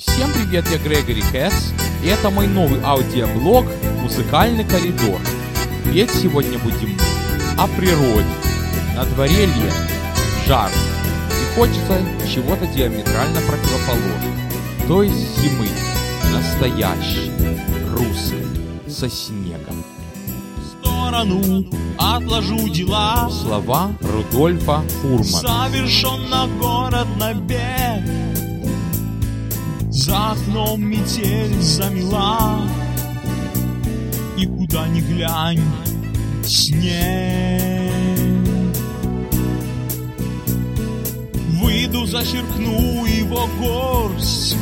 Всем привет, я Грегори Кэс, и это мой новый аудиоблог «Музыкальный коридор». Петь сегодня будем о природе. На дворе лето, жар, и хочется чего-то диаметрально противоположного, то есть зимы, настоящей, русской, со снегом. В сторону отложу дела Слова Рудольфа Фурмана. Совершенно город набег За окном метель замела. И куда ни глянь снег. Выйду, зачеркну его горсть.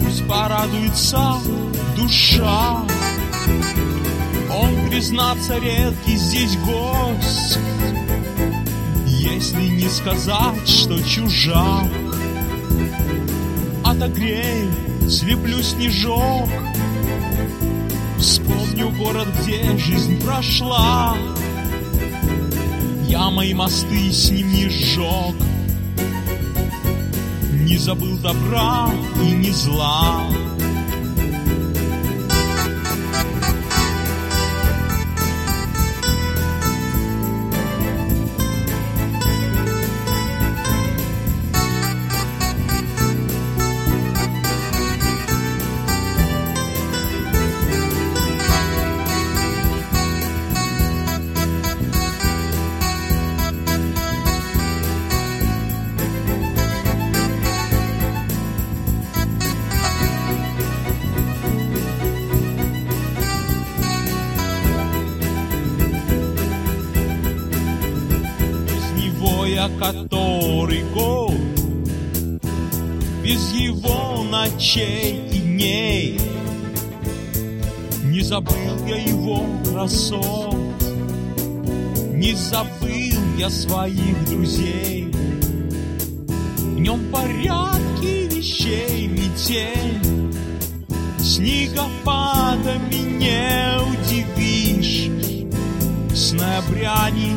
Пусть порадуется душа. Он, признаться, редкий здесь гость. Если не сказать, что чужак Отогрей, слеплю снежок. Вспомню город, где жизнь прошла. Я мои мосты с ним не сжег. Не забыл добра и не зла ночей и дней. Не забыл я его красот Не забыл я своих друзей. В нем порядки вещей метель Снегопадами не удивишь. С ноябряни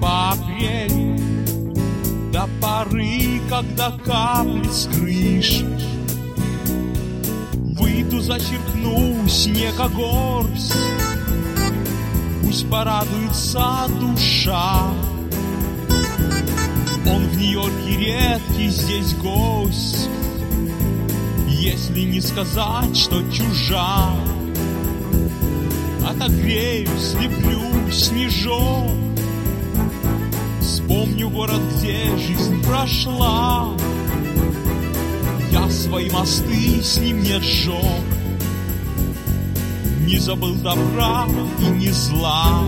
по апрель До поры, когда капли с Выйду, зачеркну снега горсть Пусть порадуется душа. Он в Нью-Йорке редкий здесь гость. Если не сказать, что чужак Отогрею, слеплю снежок. Вспомню город, где жизнь прошла Я свои мосты с ним не сжег. Не забыл добра и не зла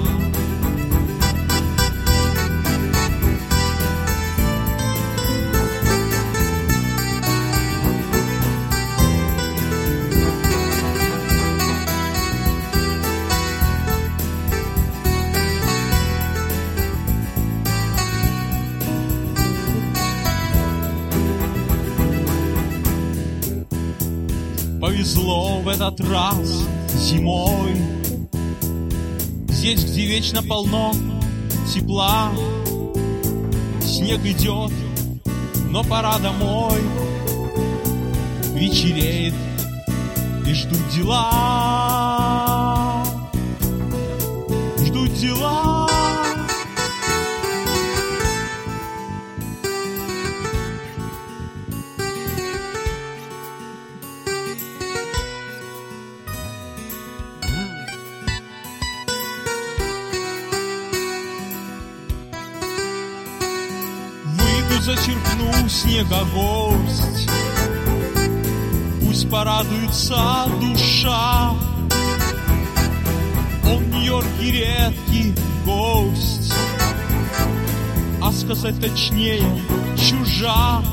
этот раз зимой. Здесь, где вечно полно тепла Снег идет, но пора домой. Вечереет и ждут дела. Ждут дела снега горсть Пусть порадуется душа. Он Нью-Йорке редкий гость. А сказать точнее чужак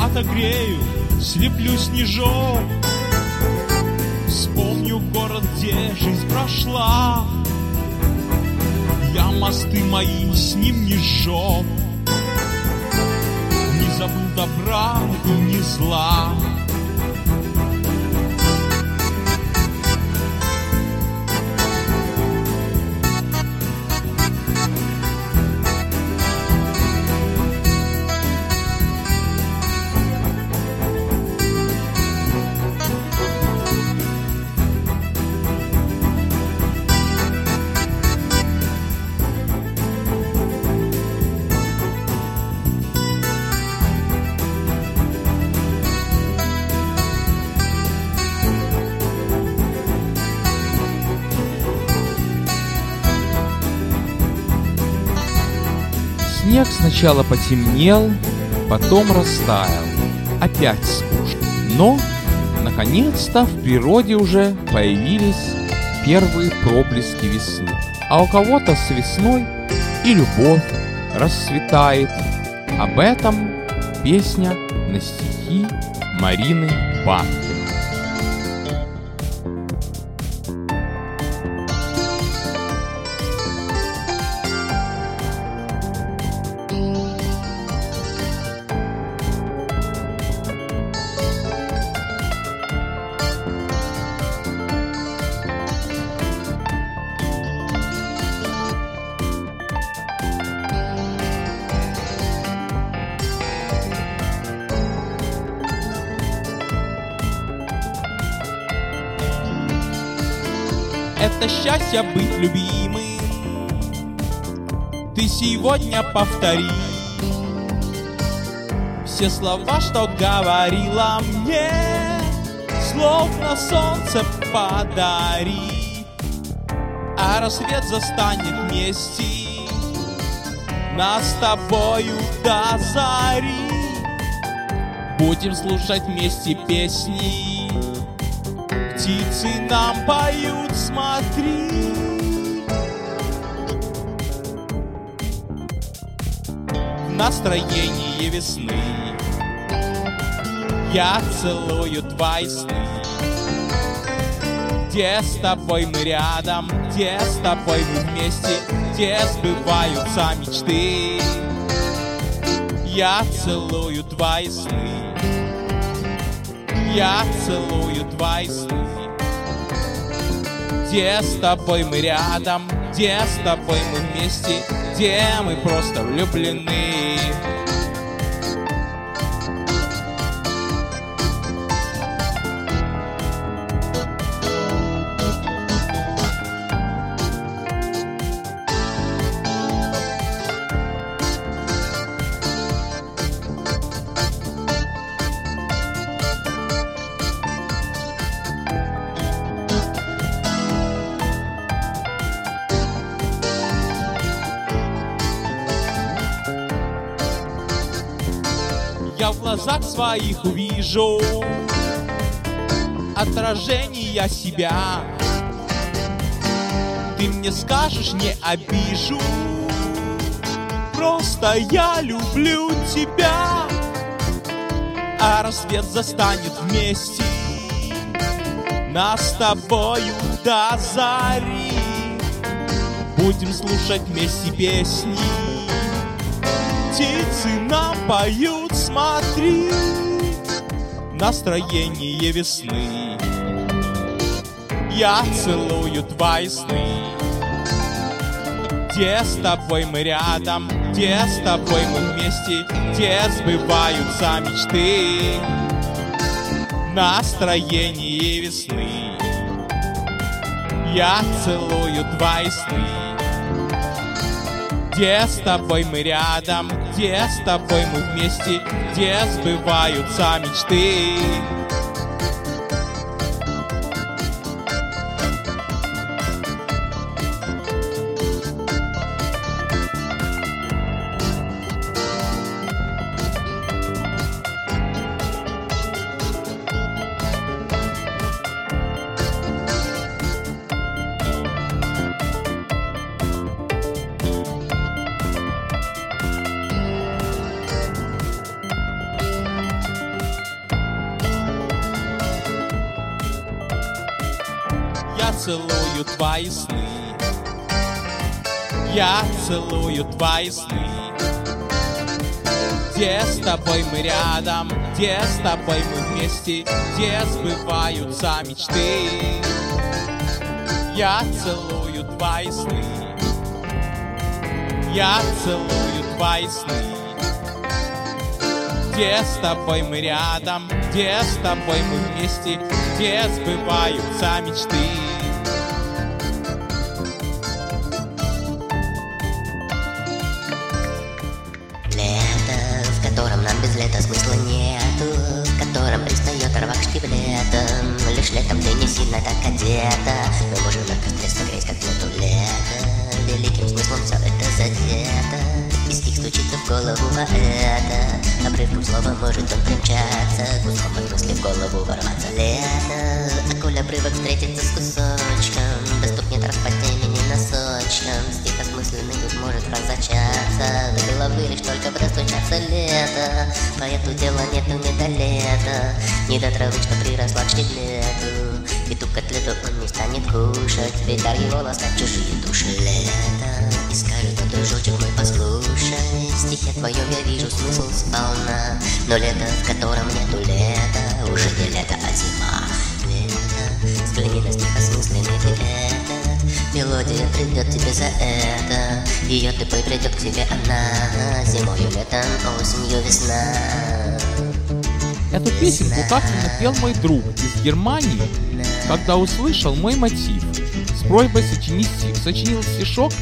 Отогрею, слеплю снежок. Вспомню город, где жизнь прошла. Я мосты мои с ним не Не забыл добра и не зла Снег сначала потемнел, потом растаял. Опять скучно. Но, наконец-то, в природе уже появились первые проблески весны. А у кого-то с весной и любовь расцветает. Об этом песня на стихи Марины Бах. Это счастье быть любимым. Ты сегодня повтори Все слова, что говорила мне Словно солнце подари А рассвет застанет вместе. Нас с тобою до зари Будем слушать вместе песни Птицы нам поют, смотри. В настроении весны Я целую твои сны. Где с тобой мы рядом Где с тобой мы вместе Где сбываются мечты? Я целую твои сны. Я целую твои сны Где с тобой мы рядом, где с тобой мы вместе? Где мы просто влюблены глазах своих увижу. Отражение себя. Ты мне скажешь, не обижу. Просто я люблю тебя. А рассвет застанет вместе. Нас с тобою до зари. Будем слушать вместе песни. Птицы нам поют, смотри Настроение весны. Я целую твои сны. Где с тобой мы рядом, где с тобой мы вместе? Где сбываются мечты? Настроение весны. Я целую твои сны где с тобой мы рядом, где с тобой мы вместе, где сбываются мечты. Целую твои сны. Я целую твои сны. Где с тобой мы рядом? Где с тобой мы вместе? Где сбываются мечты? Я целую твои сны. Я целую твои сны. Где с тобой мы рядом? Где с тобой мы вместе? Где сбываются мечты летом Лишь летом ты не сильно так одета Мы можем на котле согреть как нету лета. Великим смыслом все это задето. И стих стучится в голову, а это Обрывком слова может он примчаться. Куском от мысли в голову ворваться Лето, а коль обрывок встретится с кусочком Доступнет распотеть носочком Стих осмысленный тут может разочаться До головы лишь только достучаться лето Поэту дела нету не до лета. Не до травы, что приросла к штиблету И ту котлету он не станет кушать Ведь дар его ласкать чужие души лето. И скажет он, дружочек мой, послушай В стихе твоем я вижу смысл сполна. Но лето, в котором нету лета Уже не лето, а зима. Лето, взгляни на стих осмысленный ты этот Мелодия придет тебе за это Ее ты пой, придет к тебе она Зимою, летом, осенью, весна Эту песенку как-то напел мой друг из Германии, когда услышал мой мотив с просьбой сочинить стих. Сочинил стишок,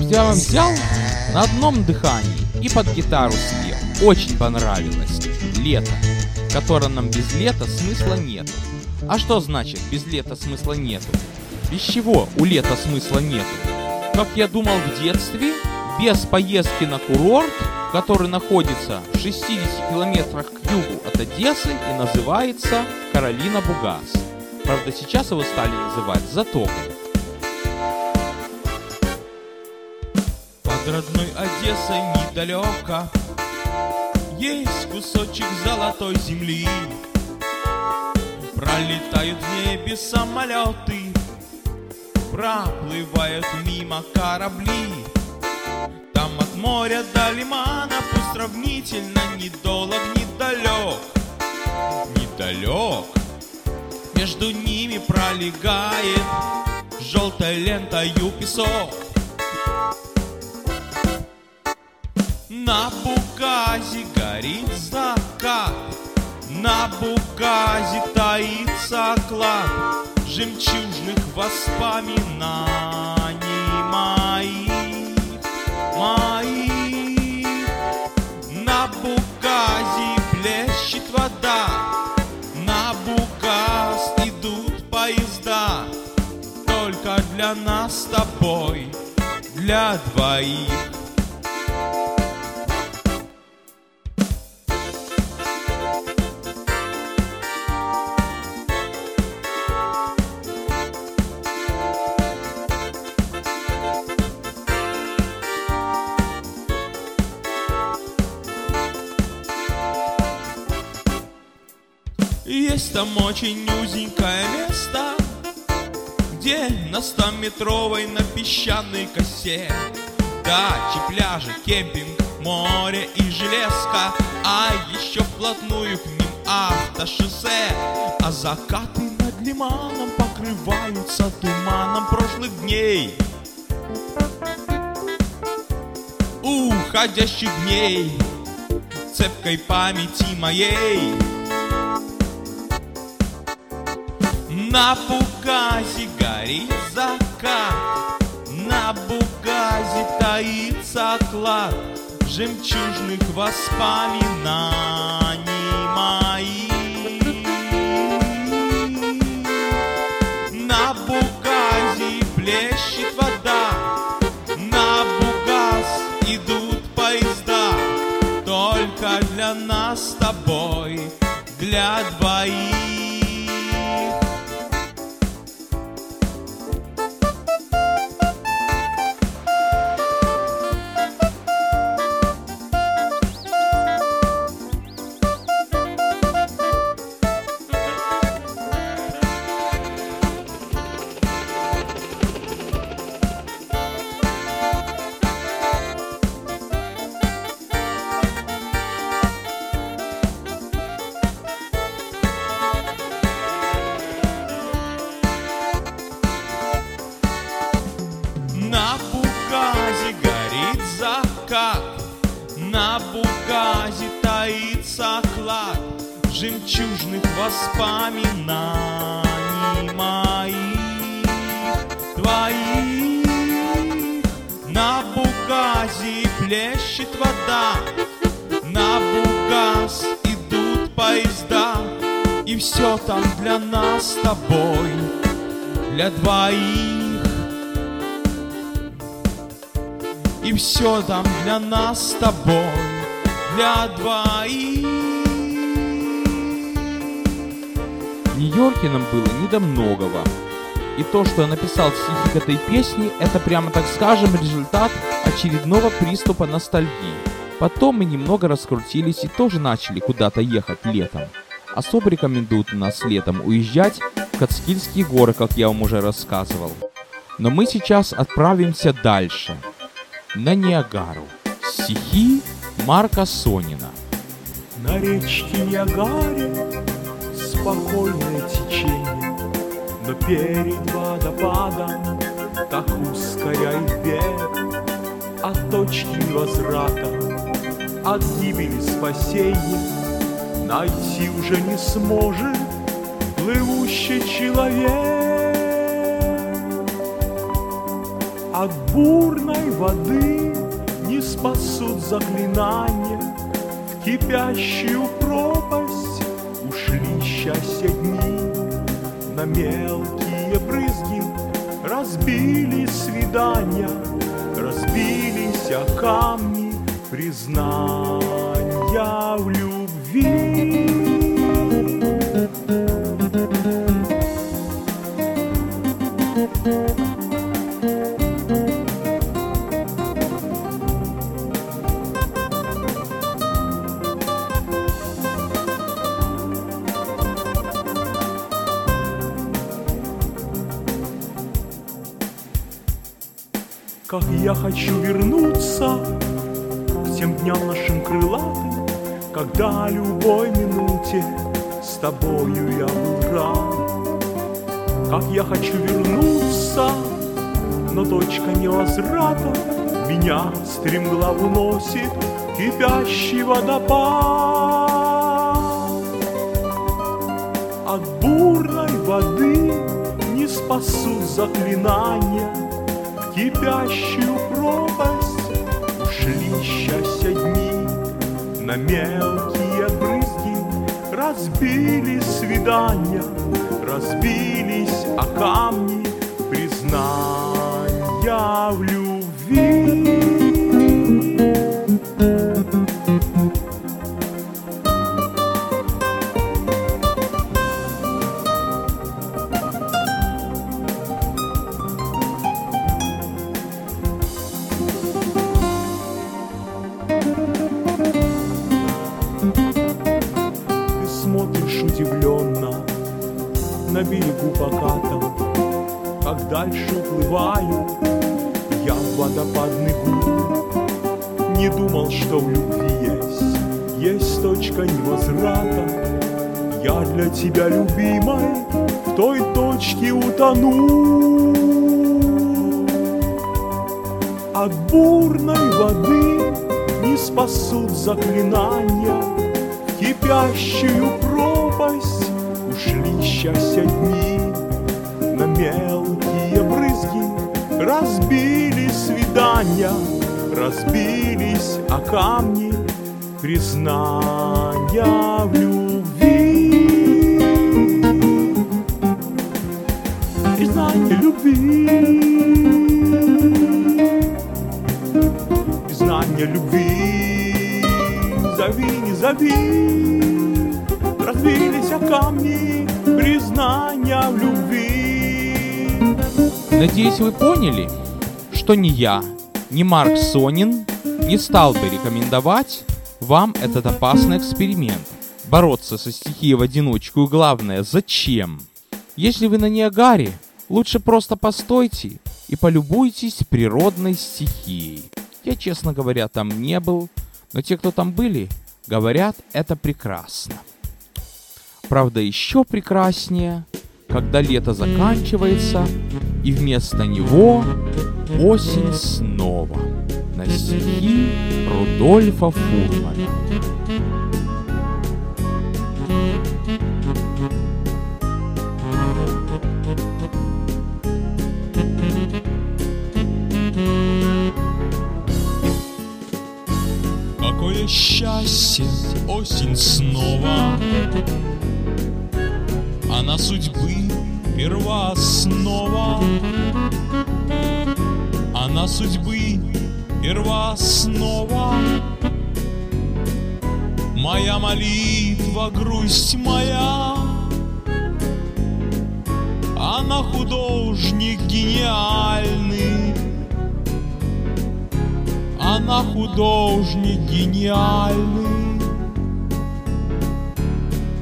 я вам взял на одном дыхании и под гитару спел. Очень понравилось. Лето, в котором нам без лета смысла нету. А что значит без лета смысла нету? Без чего у лета смысла нету? Как я думал в детстве, без поездки на курорт, который находится в 60 километрах к югу от Одессы и называется Каролина Бугас. Правда, сейчас его стали называть Затокой. Под родной Одессой недалеко Есть кусочек золотой земли Пролетают в небе самолеты Проплывают мимо корабли. Там от моря до лимана Пусть сравнительно недолг, недалек Недалек. Между ними пролегает Желтой лентою песок. На Бугазе горит закат, На Бугазе таится клад Жемчужных воспоминаний моих, моих. На Бугазе блещет вода, На Бугаз идут поезда, Только для нас с тобой, для двоих. Есть там очень узенькое место, Где на стометровой на песчаной косе Дачи, пляжи, кемпинг, море и железка А еще вплотную к ним автошоссе А закаты над лиманом покрываются туманом прошлых дней. Уходящих дней Цепкой памяти моей На Бугазе горит закат, На Бугазе таится клад Жемчужных воспоминаний моих. На Бугазе плещет вода, На Бугаз идут поезда, Только для нас с тобой, для двоих. Жемчужных воспоминаний моих, твоих. На Бугазе плещет вода, На Бугаз идут поезда, И все там для нас с тобой, для двоих. И все там для нас с тобой, для двоих. Йорке нам было не до многого. И то, что я написал стихи к этой песне, это прямо так скажем результат очередного приступа ностальгии. Потом мы немного раскрутились и тоже начали куда-то ехать летом. Особо рекомендуют нас летом уезжать в Кацкильские горы, как я вам уже рассказывал. Но мы сейчас отправимся дальше, на Ниагару. Стихи Марка Сонина. На речке Ниагаре спокойное течение, Но перед водопадом так ускоряет бег. От точки возврата, от гибели спасения Найти уже не сможет плывущий человек. От бурной воды не спасут заклинания В кипящую пропасть счастья дни. На мелкие брызги разбили свидания Разбились о камни признания в любви Как я хочу вернуться к тем дням нашим крылатым, Когда любой минуте с тобою я был рад. Как я хочу вернуться, но точка невозврата Меня стремглав уносит кипящий водопад. От бурной воды не спасут заклинания кипящую пропасть. Ушли счастья дни На мелкие брызги. Разбили свидания Разбились о камни точке утону. От бурной воды не спасут заклинания. В кипящую пропасть ушли счастья дни. На мелкие брызги разбили свидания. Разбились о камни признания в любви Любви Признание любви Зови, не зови Разбились о камни Признания в любви Надеюсь, вы поняли, что ни я, ни Марк Сонин не стал бы рекомендовать вам этот опасный эксперимент. Бороться со стихией в одиночку и главное, зачем? Если вы на Ниагаре, лучше просто постойте и полюбуйтесь природной стихией. Я, честно говоря, там не был, но те, кто там были, говорят, это прекрасно. Правда, еще прекраснее, когда лето заканчивается, и вместо него осень снова на стихи Рудольфа Фурмана. Счастье, осень снова. Она судьбы первооснова Она судьбы первооснова Моя молитва, грусть моя. Она художник гениальный Она художник гениальный.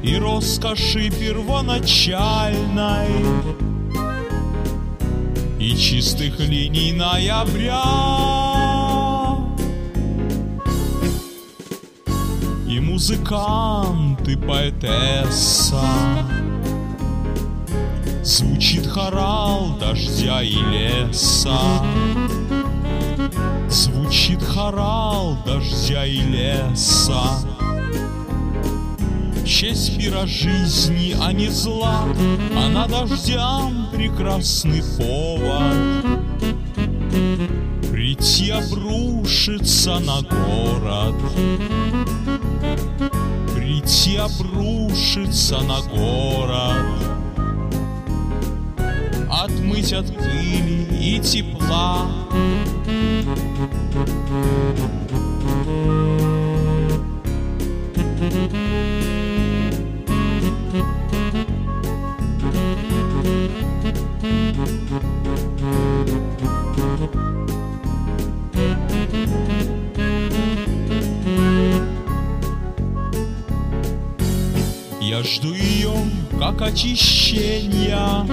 И роскоши первоначальной И чистых линий ноября. И музыкант, и поэтесса. Звучит хорал дождя и леса Звучит хорал дождя и леса. Честь мира жизни, а не зла А на дождям прекрасный повод. Прийти обрушиться на город. Прийти обрушиться на город. Отмыть от пыли и тепла очищения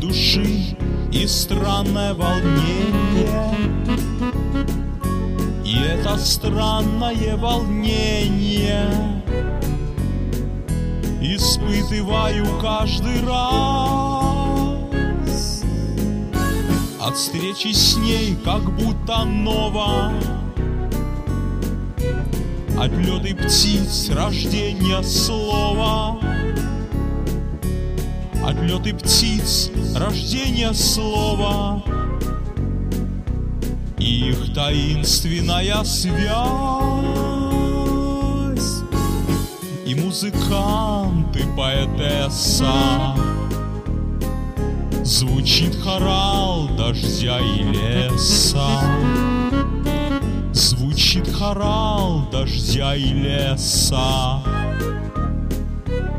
души и странное волнение. И это странное волнение Испытываю каждый раз От встречи с ней как будто ново От лёд птиц рождения слова. От лёд и птиц рождения слова. Их таинственная связь. И музыкант, и поэтесса. Звучит хорал дождя и леса Звучит хорал дождя и леса.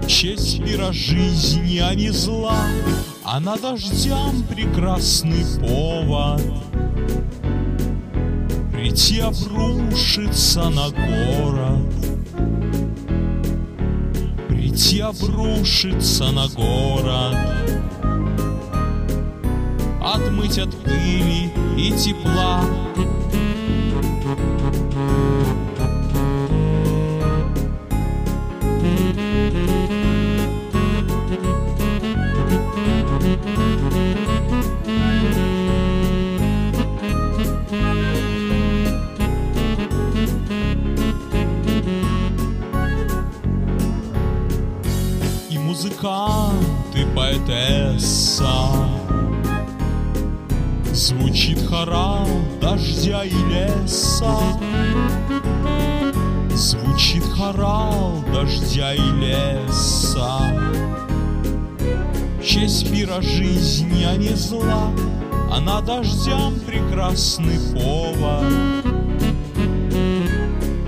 Честь мира жизни, а не зла А на дождям прекрасный повод. Прийти обрушиться на город. Прийти обрушиться на город. Отмыть от пыли и тепла Музыкант, и поэтесса. Звучит хорал дождя и леса. Звучит хорал дождя и леса. Честь мира жизни, а не зла А на дождям прекрасный повод.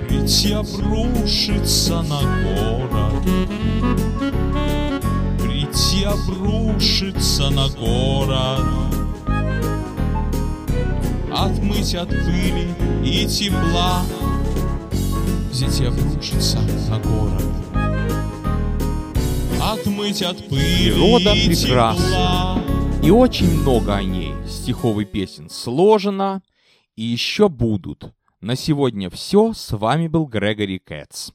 Прийти обрушиться на город Прийти обрушиться на город Отмыть от пыли и тепла Взять и обрушиться на город Отмыть от пыли Природа и прекрасна. тепла И очень много о ней стихов и песен сложено, и еще будут. На сегодня все. С вами был Грегори Кэтс.